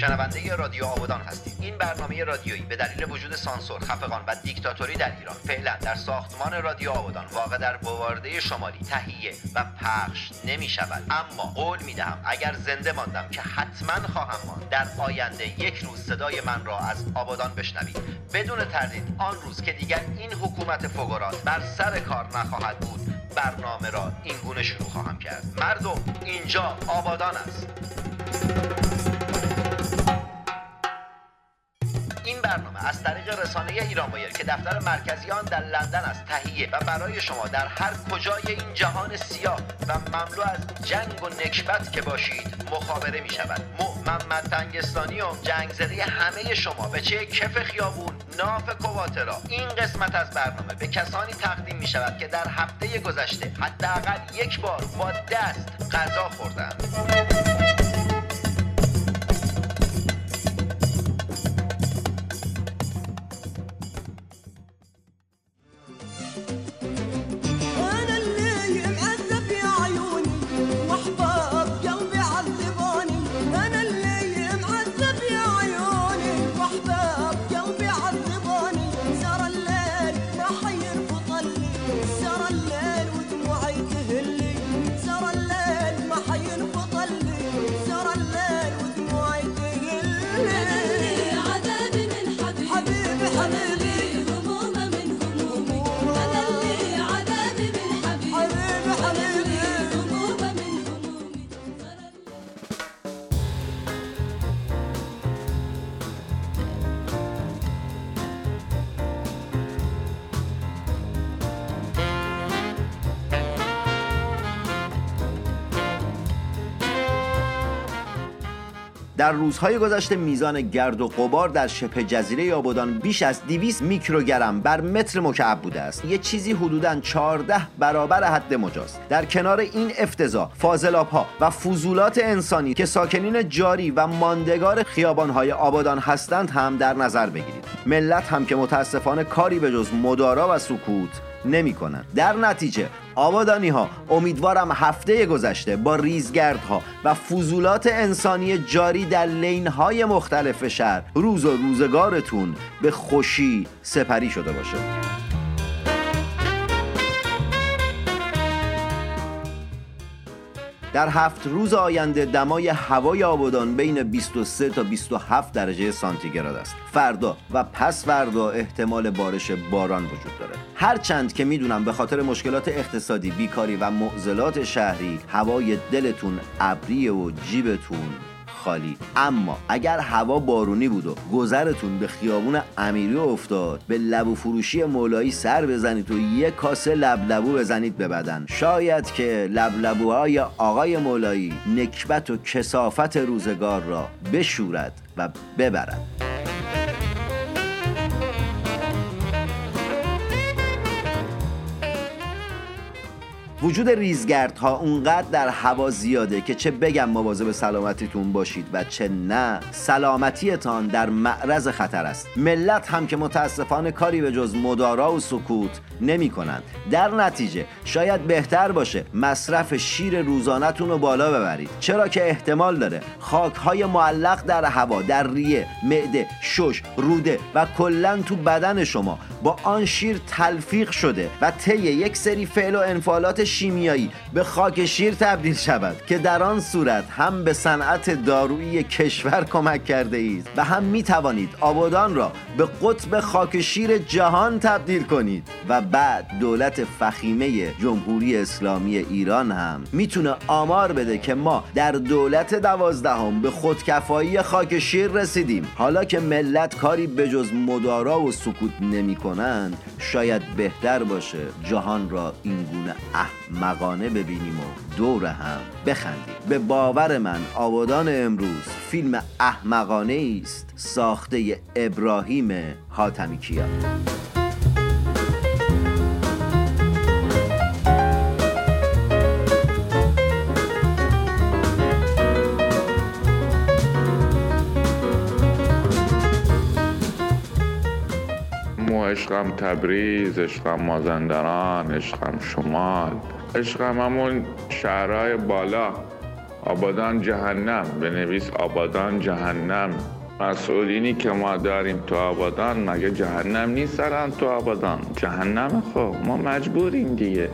شنونده رادیو آبادان هستید این برنامه رادیویی به دلیل وجود سانسور خفقان و دیکتاتوری در ایران. فعلا در ساختمان رادیو آبادان واقع در بوارده شمالی تهیه و پخش نمی شود اما قول می دهم اگر زنده ماندم که حتما خواهم ماند در آینده یک روز صدای من را از آبادان بشنوید. بدون تردید آن روز که دیگر این حکومت فقرات بر سر کار نخواهد بود برنامه را این گونه شروع خواهم کرد. مردم اینجا آبادان است. برنامه از طریق رسانه ایران بایر که دفتر مرکزی آن در لندن است تهیه و برای شما در هر کجای این جهان سیاه و مملو از جنگ و نکبت که باشید مخابره می شود محمد تنگستانی و جنگزده همه شما به چه کف خیابون ناف کواترا این قسمت از برنامه به کسانی تقدیم می شود که در هفته گذشته حداقل یک بار با دست غذا خوردند در روزهای گذشته میزان گرد و غبار در شبه جزیره آبادان بیش از 200 میکروگرم بر متر مکعب بوده است. یه چیزی حدوداً 14 برابر حد مجاز در کنار این افتضاح فاضلاب ها و فضولات انسانی که ساکنین جاری و ماندگار خیابانهای آبادان هستند هم در نظر بگیرید. ملت هم که متاسفانه کاری به جز مدارا و سکوت نمی کنند. در نتیجه آبادانی ها امیدوارم هفته گذشته با ریزگردها و فضولات انسانی جاری در لین های مختلف شهر روز و روزگارتون به خوشی سپری شده باشه در هفت روز آینده دمای هوای آبادان بین 23 تا 27 درجه سانتیگراد است. فردا و پس فردا احتمال بارش باران وجود داره. هرچند که می‌دونم به خاطر مشکلات اقتصادی بیکاری و معضلات شهری هوای دلتون ابری و جیبتون خالی. اما اگر هوا بارونی بود و گذرتون به خیابون امیری افتاد به لبو فروشی مولایی سر بزنید و یک کاسه لبلبو بزنید به بدن. شاید که لبلبوهای آقای مولایی نکبت و کسافت روزگار را بشورد و ببرد. وجود ریزگردها اونقدر در هوا زیاده که چه بگم مواظب سلامتیتون باشید و چه نه سلامتیتان در معرض خطر است. ملت هم که متاسفانه کاری به جز مدارا و سکوت نمی کنند در نتیجه شاید بهتر باشه مصرف شیر روزانتون رو بالا ببرید. چرا که احتمال داره خاک های معلق در هوا در ریه معده شش روده و کلا تو بدن شما با آن شیر تلفیق شده و طی یک سری فعل و انفعالات شیمیایی به خاک شیر تبدیل شود که در آن صورت هم به صنعت دارویی کشور کمک کرده اید و هم می توانید آبادان را به قطب خاک شیر جهان تبدیل کنید و بعد دولت فخیمه جمهوری اسلامی ایران هم می‌تونه آمار بده که ما در دولت دوازدهم به خودکفایی خاک شیر رسیدیم. حالا که ملت کاری به جز مدارا و سکوت نمی کنند شاید بهتر باشه جهان را اینگونه احمقانه ببینیم و دور هم بخندیم. به باور من آبادان امروز فیلم احمقانه است ساخته ابراهیم حاتمی کیا عشقم تبریز عشقم مازندران عشقم شمال. عشقم همون شهرهای بالا. آبادان جهنم بنویس آبادان جهنم. مسئولینی که ما داریم تو آبادان مگه جهنم نیستن تو آبادان؟ جهنم خب ما مجبوریم دیگه.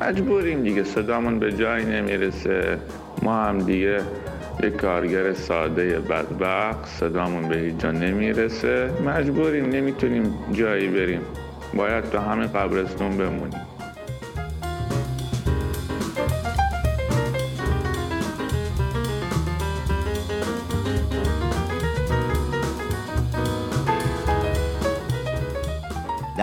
مجبوریم دیگه صدامون به جایی نمی‌رسه. ما هم دیگه یک کارگر ساده بدبخت صدامون به هیچ جا نمی‌رسه. مجبوریم نمی‌تونیم جایی بریم. باید تو همین قبرستون بمونیم.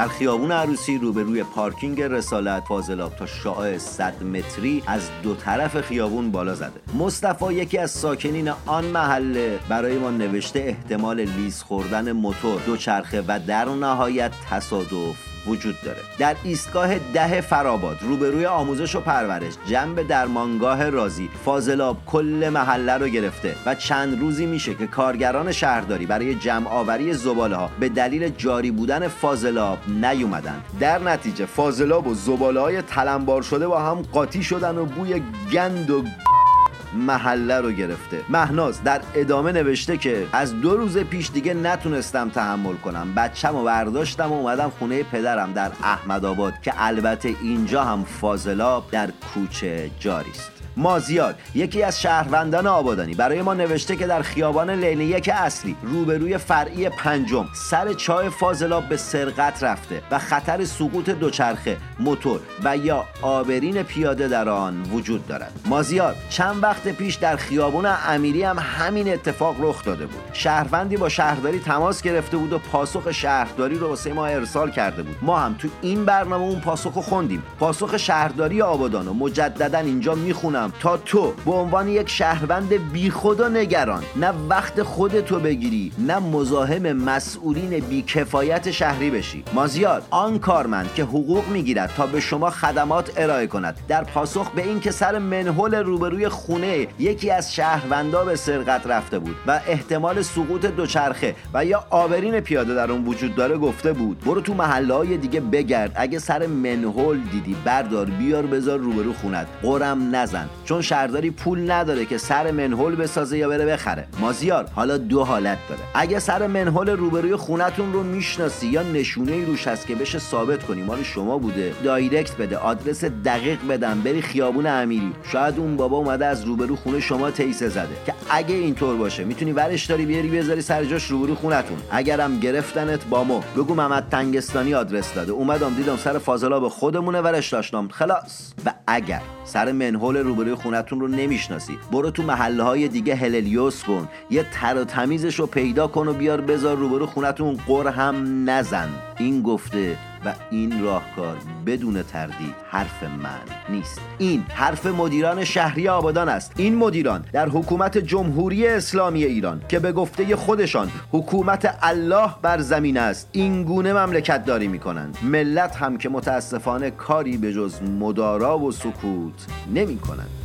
در خیابون عروسی روبروی پارکینگ رسالت فاضلاب تا شعاع 100 متری از دو طرف خیابون بالا زده. مصطفی یکی از ساکنین آن محله برای ما نوشته احتمال لیز خوردن موتور دوچرخه و در نهایت تصادف وجود داره. در ایستگاه ده فراباد روبروی آموزش و پرورش جنب درمانگاه رازی فاضلاب کل محله رو گرفته و چند روزی میشه که کارگران شهرداری برای جمع آوری زباله ها به دلیل جاری بودن فاضلاب نیومدن. در نتیجه فاضلاب و زباله های تلمبار شده با هم قاطی شدن و بوی گند و محله رو گرفته. مهناز در ادامه نوشته که از دو روز پیش دیگه نتونستم تحمل کنم. بچم و برداشتم و اومدم خونه پدرم در احمد آباد که البته اینجا هم فاضلاب در کوچه جاری است مازیار یکی از شهروندان آبادانی. برای ما نوشته که در خیابان لیلی یک اصلی روبروی فرعی پنجم سر چای فاضلاب به سرقت رفته و خطر سقوط دوچرخه موتور و یا آبرین پیاده در آن وجود دارد. مازیار چند وقت پیش در خیابان امیری هم همین اتفاق رخ داده بود. شهروندی با شهرداری تماس گرفته بود و پاسخ شهرداری رو واسه ما ارسال کرده بود. ما هم تو این برنامه اون پاسخ خوندیم. پاسخ شهرداری آبادان و مجددا اینجا می‌خونم. تا تو به عنوان یک شهروند بیخود و نگران نه وقت خودتو بگیری نه مزاحم مسئولین بیکفایت شهری بشی. مازیار آن کارمند که حقوق می‌گیرد تا به شما خدمات ارائه کند. در پاسخ به این که سر منحل روبروی خونه یکی از شهروندا به سرقت رفته بود و احتمال سقوط دوچرخه و یا آبرین پیاده در اون وجود داره گفته بود برو تو محله های دیگه بگرد. اگه سر منحل دیدی بردار بیار بذار روبرو خونت. قرم نزن. چون شهرداری پول نداره که سر منحل بسازه یا بره بخره. مازیار حالا دو حالت داره. اگه سر منحل روبروی خونتون رو می‌شناسی یا نشونه ای روش هست که بشه ثابت کنی مال شما بوده دایرکت بده آدرس دقیق بدم بری خیابون امیری. شاید اون بابا اومده از روبرو خونه شما تیسه زده. که اگه اینطور باشه می‌تونی ورش داری بیاری بذاری سر جاش روبرو خونتون. اگرم گرفتنت با ما بگو محمد تنگستانی آدرس داده. اومدم دیدم سر فاضلاب خودمونه ورش داشتم. خلاص. و اگر سر منحل روبروی خونتون رو نمی‌شناسی. برو تو محله های دیگه هللیوس کن. یه تر و تمیزش رو پیدا کن و بیار بذار روبرو خونتون قر هم نزن. این گفته و این راهکار بدون تردید حرف من نیست. این حرف مدیران شهری آبادان است. این مدیران در حکومت جمهوری اسلامی ایران که به گفته خودشان حکومت الله بر زمین است این گونه مملکت داری می کنند ملت هم که متاسفانه کاری به جز مدارا و سکوت نمی کنند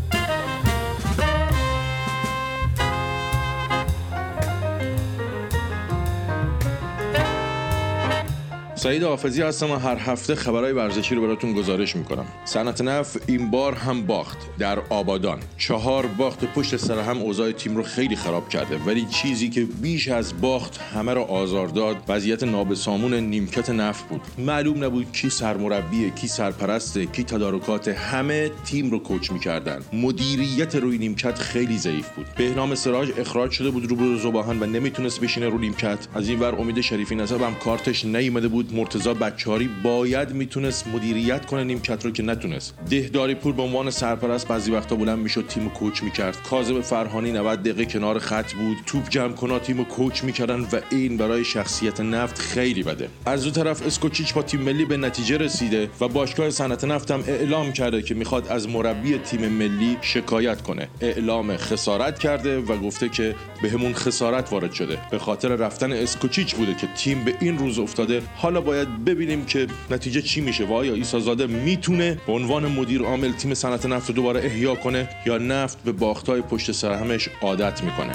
سعید حافظی هستم و هر هفته خبرهای ورزشی رو براتون گزارش می‌کنم. صنعت نفت این بار هم باخت در آبادان. چهار باخت پشت سر هم اوضاع تیم رو خیلی خراب کرده. ولی چیزی که بیش از باخت همه رو آزار داد وضعیت نابسامون نیمکت نفت بود. معلوم نبود کی سرمربیه کی سرپرسته کی تدارکات همه تیم رو کوچ می‌کردن. مدیریت روی نیمکت خیلی ضعیف بود. بهنام سراج اخراج شده بود رو به زباهن و نمی‌تونست بشینه رو نیمکت. از این ور امید شریفی نسب هم کارتش نیومده بود. مرتضی بچاری باید می‌تونست مدیریت کنه نیمکت رو که نتونست. دهداری پور به عنوان سرپرست بعضی وقتا بلند می‌شد تیم کوچ می‌کرد. کاظم فرهانی 90 دقیقه کنار خط بود. توپ جمع کنا تیم کوچ می‌کردن و این برای شخصیت نفت خیلی بده. از اون طرف اسکوچیچ با تیم ملی به نتیجه رسیده و باشگاه صنعت نفت هم اعلام کرده که می‌خواد از مربی تیم ملی شکایت کنه. اعلام خسارت کرده و گفته که بهمون خسارت وارد شده. به خاطر رفتن اسکوچیچ بوده که تیم به این روز افتاده. حالا باید ببینیم که نتیجه چی میشه. و آیا عیسی زاده می‌تونه به عنوان مدیر عامل تیم صنعت نفت رو دوباره احیا کنه یا نفت به باختای پشت سر همش عادت می‌کنه.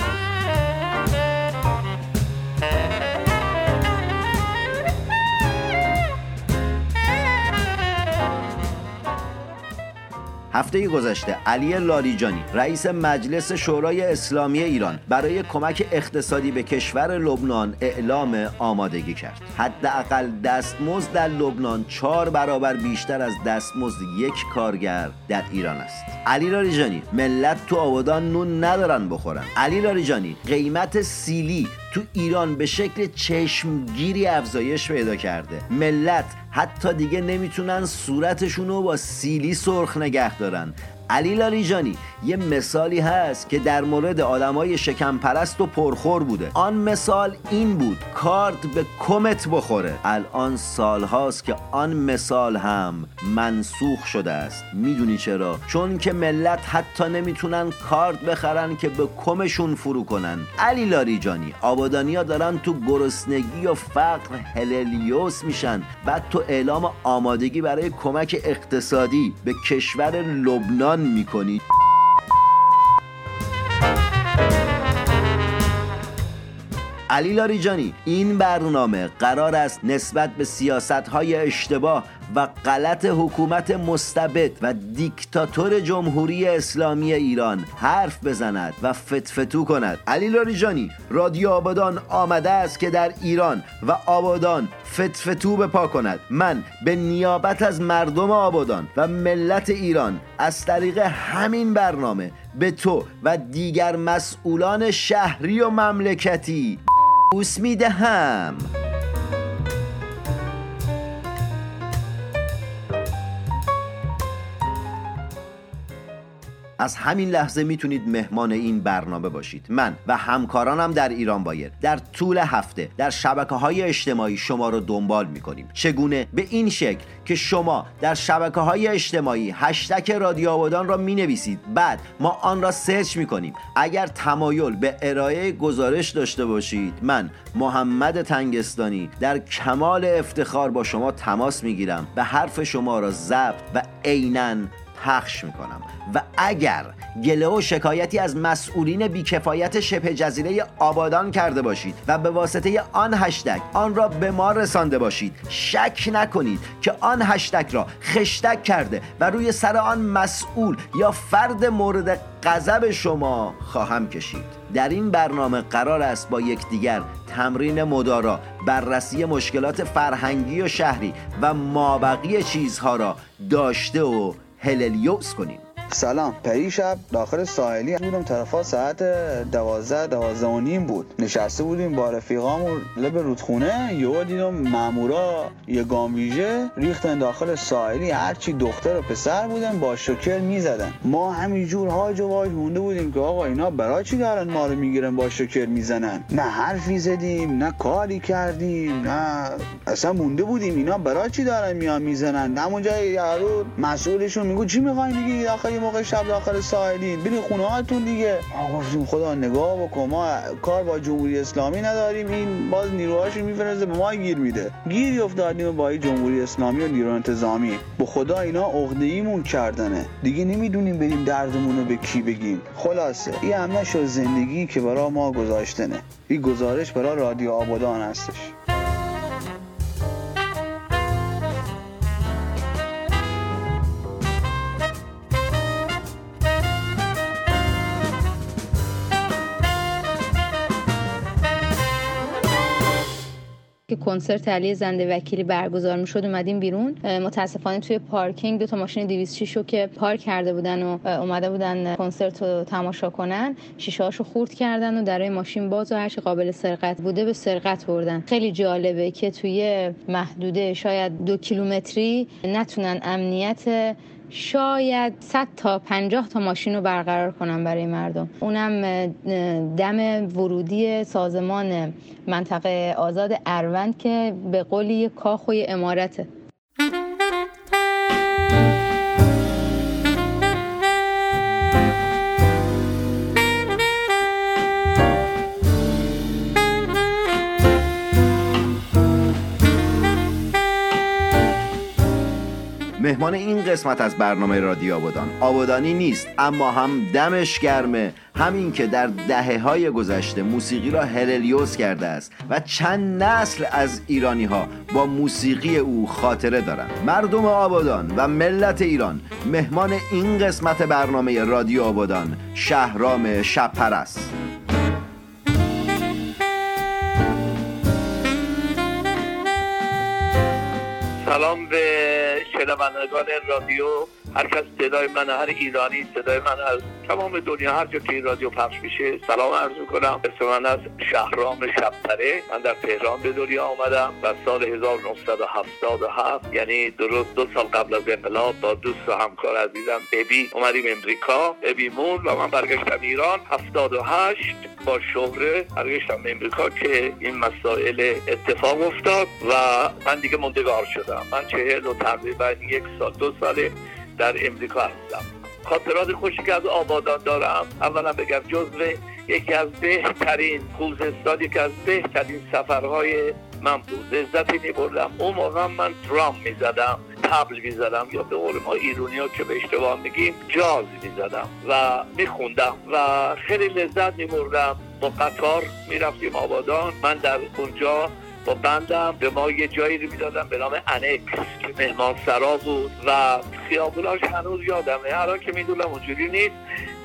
هفته گذشته علی لاریجانی رئیس مجلس شورای اسلامی ایران برای کمک اقتصادی به کشور لبنان اعلام آمادگی کرد. حداقل دستمزد در لبنان چهار برابر بیشتر از دستمزد یک کارگر در ایران است. علی لاریجانی ملت تو آبادان نون ندارن بخورن. علی لاریجانی قیمت سیلی تو ایران به شکل چشمگیری افزایش پیدا کرده. ملت حتی دیگه نمی‌تونن صورتشون رو با سیلی سرخ نگه دارن. علی لاریجانی یه مثالی هست که در مورد آدمای شکم پرست و پرخور بوده. آن مثال این بود کارت به کمت بخوره. الان سال هاست که آن مثال هم منسوخ شده است. می‌دونی چرا؟ چون که ملت حتی نمی‌تونن کارت بخرن که به کمشون فرو کنن. علی لاریجانی آبادانیا دارن تو گرسنگی و فقر هللیوس میشن. بعد تو اعلام آمادگی برای کمک اقتصادی به کشور لبنان می‌کنی. علی لاریجانی این برنامه قرار است نسبت به سیاست های اشتباه و غلط حکومت مستبد و دیکتاتور جمهوری اسلامی ایران حرف بزند و فتفتو کند. علی لاریجانی رادیو آبادان آمده است که در ایران و آبادان فتفتو به پا کند. من به نیابت از مردم آبادان و ملت ایران از طریق همین برنامه به تو و دیگر مسئولان شهری و مملکتی بوس می‌دهم. از همین لحظه می‌تونید مهمان این برنامه باشید. من و همکارانم در ایران بایر در طول هفته در شبکه های اجتماعی شما رو دنبال می‌کنیم. چگونه؟ به این شکل که شما در شبکه های اجتماعی هشتک رادیو آبادان را می‌نویسید. بعد ما آن را سرچ می‌کنیم. اگر تمایل به ارائه گزارش داشته باشید من محمد تنگستانی در کمال افتخار با شما تماس می‌گیرم و حرف شما را ضبط و عینا پخش می‌کنم. و اگر گله و شکایتی از مسئولین بیکفایت شبه جزیره آبادان کرده باشید و به واسطه آن هشتگ آن را به ما رسانده باشید شک نکنید که آن هشتگ را خشتک کرده و روی سر آن مسئول یا فرد مورد غضب شما خواهم کشید. در این برنامه قرار است با یکدیگر تمرین مدارا بررسی مشکلات فرهنگی و شهری و مابقی چیزها را داشته و هللیوس کنیم. سلام. پری شب داخل ساحلی بودم. طرفا ساعت دوازده دوازده و نیم بود. نشسته بودیم با رفیقامون لب رودخونه. یهو دیدم مامورا یه گام ویژه ریختن داخل ساحلی. هرچی دختر و پسر بودن با شکر می‌زدن. ما همینجور هاج و واج مونده بودیم که آقا اینا برای چی دارن ما رو می‌گیرن با شکر می‌زنن؟ نه حرفی زدیم نه کاری کردیم نه اصلا مونده بودیم. اینا برای چی دارن میان می‌زنن؟ همونجا یارو مسئولشون میگو چی می‌خوای میگی؟ داخل یه موقع شب داخل ساحلین. برین خونه هاتون دیگه. ما گفتیم خدا نگاه بکن. ما کار با جمهوری اسلامی نداریم. این باز نیروهاشو میفرسته به ما گیر میده. گیری افتادیم با این جمهوری اسلامی و نیرو انتظامی. به خدا اینا عقده ایمون کردنه. دیگه نمی‌دونیم بریم دردمون رو به کی بگیم. خلاصه این همه شد زندگی که برای ما گذاشتنه. این گزارش برای رادیو آبادان هستش. کنسرت علی زنده وکیلی برگزار می‌شد اومدیم بیرون. متاسفانه توی پارکینگ دو تا ماشین 206 رو که پارک کرده بودن و اومده بودن کنسرت رو تماشا کنن شیشه هاشو خورد کردن و درای ماشین باز و هر قابل سرقت بوده به سرقت بردن. خیلی جالبه که توی محدوده شاید دو کیلومتری نتونن امنیت شاید 100 تا 50 تا ماشین رو برقرار کنم برای مردم. اونم دم ورودی سازمان منطقه آزاد اروند که به قولی کاخ و امارته. مهمان این قسمت از برنامه رادیو آبادان. آبادانی نیست اما هم دمش گرمه. همین که در دهه های گذشته موسیقی را هللیوس کرده است و چند نسل از ایرانی ها با موسیقی او خاطره دارند. مردم آبادان و ملت ایران مهمان این قسمت برنامه رادیو آبادان شهرام شبپر است سلام به شنوندگان رادیو هر کس صدای من هر ایرانی صدای من از تمام دنیا هر جا که این رادیو پخش میشه سلام عرض می‌کنم. اسم من از شهرام شبتره من در تهران به دنیا آمدم و سال 1977 یعنی درست دو سال قبل از انقلاب با دوست و همکار عزیزم ابی اومدیم امریکا. ابی مون و من برگشتم ایران. 78 با شهره برگشتم امریکا که این مسائل اتفاق افتاد و من دیگه موندگار شدم. من چهل و تقریبا یک سال دو ساله در امریکا هستم خاطرات خوشی که از آبادان دارم اولا بگم جزو یکی از بهترین خوزستان یکی از بهترین سفرهای من بود. لذتی میبردم اون موقع من درام می‌زدم تبل می‌زدم یا به قول ما ایرونی ها که به اشتباه میگیم جاز می‌زدم و میخوندم و خیلی لذت میبردم با قطار می‌رفتیم آبادان. من در اونجا با بندم به ما یه جایی رو می‌دادم به نام انکس که مهمان سرا بود و خیابوناش هنوز یادمه. الان که می‌دونم اونجوری نیست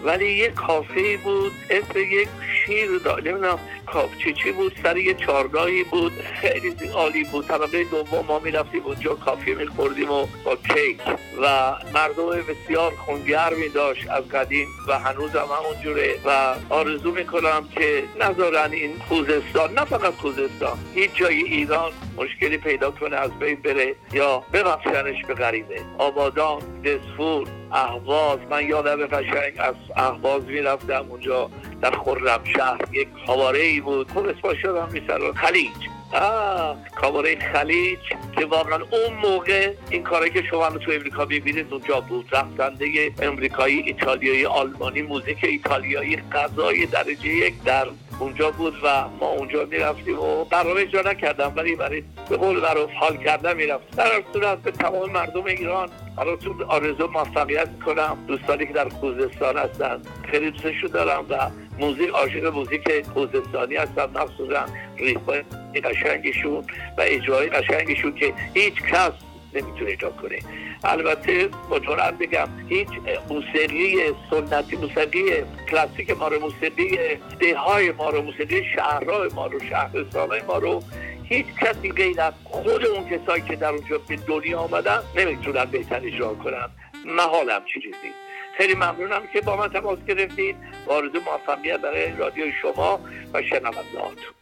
ولی یه کافه بود اسم یک شیر داره نمی‌دونم کافچه چی بود سر یه چارگاهی بود خیلی عالی بود. طبقه دوم ما می‌رفتیم اونجا کافی میخوردیم و با کیک. و مردم بسیار خونگرمی داشت از قدیم و هنوز هم همونجوره. و آرزو می‌کنم که نذارن این خوزستان نه فقط خوزستان هیچ جای ایران مشکلی پیدا کنه از بین بره یا ببخشنش به غریبه. آبادان دسفور اهواز. من یادم قشنگ از اهواز می‌رفتم اونجا. در خرمشهر یک کاباره ای بود. خوب اسمش شدم میسرم خلیج. آه کاباره خلیج که واقعا اون موقع این کاری که شما تو امریکا می‌بینید اونجا بود. رقصنده امریکایی ایتالیایی آلمانی موزیک ایتالیایی غذای درجه یک در اونجا بود و ما اونجا می‌رفتیم و برنامه اجرا نکردم ولی برای به قول معروف حال کردن می‌رفت. در صورت به تمام مردم ایران براتون آرزو موفقیت می‌کنم. دوستانی که در خوزستان هستن خیلی دوستشون دارم و موزیک عاشق موزیک خوزستانی هستم. مخصوصا ریتمای قشنگشون و اجرای قشنگشون که هیچ کس نمی‌تونه اجرا کنه. البته جرأت بگم هیچ موسیقی سنتی موسیقی کلاسیک ما رو موسیقی دههای ما رو موسیقی شهرهای ما رو شهرستانهای ما رو هیچ کسی غیر از خود اون کسایی که در اونجا به دنیا آمدن نمی‌تونن بهتر اجرا کنن. محالم چی چیزی خیلی ممنونم که با من تماس گرفتید. و آرزو موفقیت برای رادیو شما و شنوندهاتون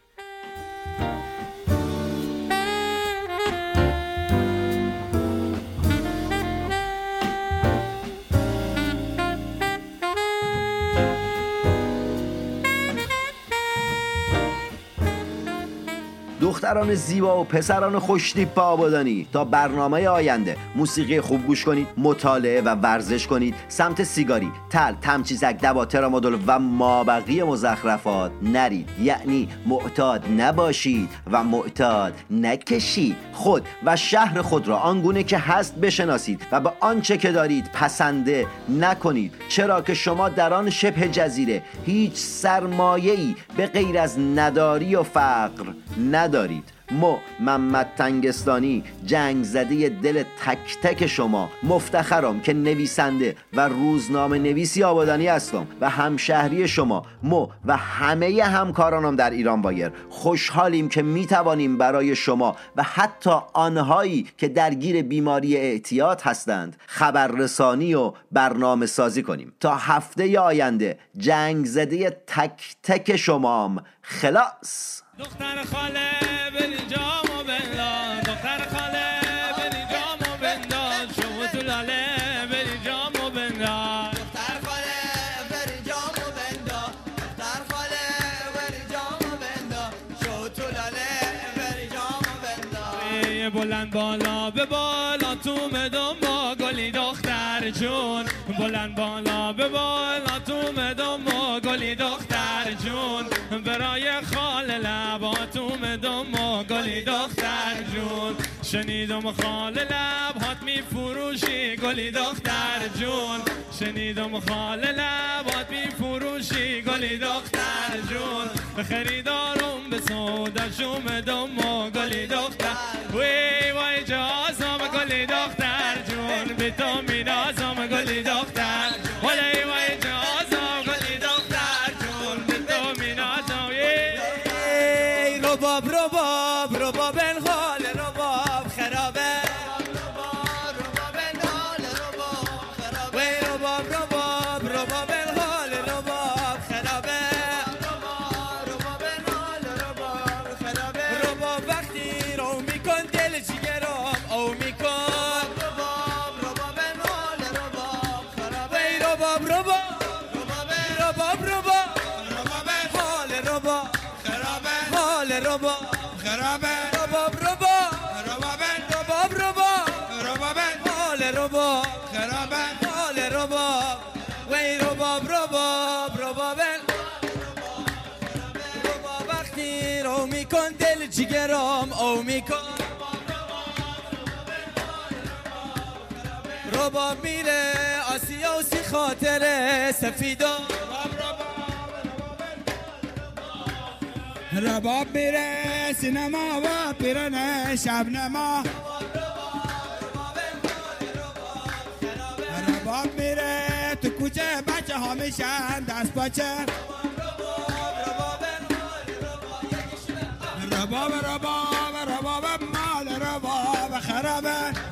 دختران زیبا و پسران خوشتیپ آبادانی. تا برنامه آینده. موسیقی خوب گوش کنید مطالعه و ورزش کنید. سمت سیگاری تل تمچیزک دواتر مدل و مابقی مزخرفات نرید. یعنی معتاد نباشید و معتاد نکشید. خود و شهر خود را آنگونه که هست بشناسید و به آنچه که دارید پسنده نکنید. چرا که شما در آن شبه جزیره هیچ سرمایه‌ای به غیر از نداری و فقر ندارید. ما محمد تنگستانی جنگ زده دل تک تک شما. مفتخرم که نویسنده و روزنامه نویسی آبادانی هستم و همشهری شما. مو و همه همکارانم در ایران بایر. خوشحالیم که می‌توانیم برای شما و حتی آنهایی که درگیر بیماری اعتیاد هستند خبررسانی و برنامه سازی کنیم. تا هفته آینده جنگ زده تک تک شمام. خلاص! دختر خاله بری جامو بنداز. دختر خاله بری جامو بنداز. شما تو لاله بری جامو بنداز. دختر خاله بری جامو بندا دختر خاله بری جامو بندا شو تو لاله بری جامو بندا ای بلند بالا به بالا تو مدام با گلی دختر جون. بلند بالا به بالا گلی دختر جون. شنیدم خال لبهات می فروشی گلی دختر جون. شنیدم خال لبهات می فروشی گلی دختر جون. به خریدارم به سودش اومدم و گلی دختر. وی وای حال رباب. رباب رباب. رباب رباب. حال رباب. حال رباب. وی رباب رباب رباب. رباب وقتی رو میکن دل جگرم او میکن. رباب میره آسیا و سی خاطر سفیدا رباب میره سینما و پیرن شب نما. رباب میره تو کوچه بچه ها میشن دست باچه رباب رباب رباب مال رباب خرابه.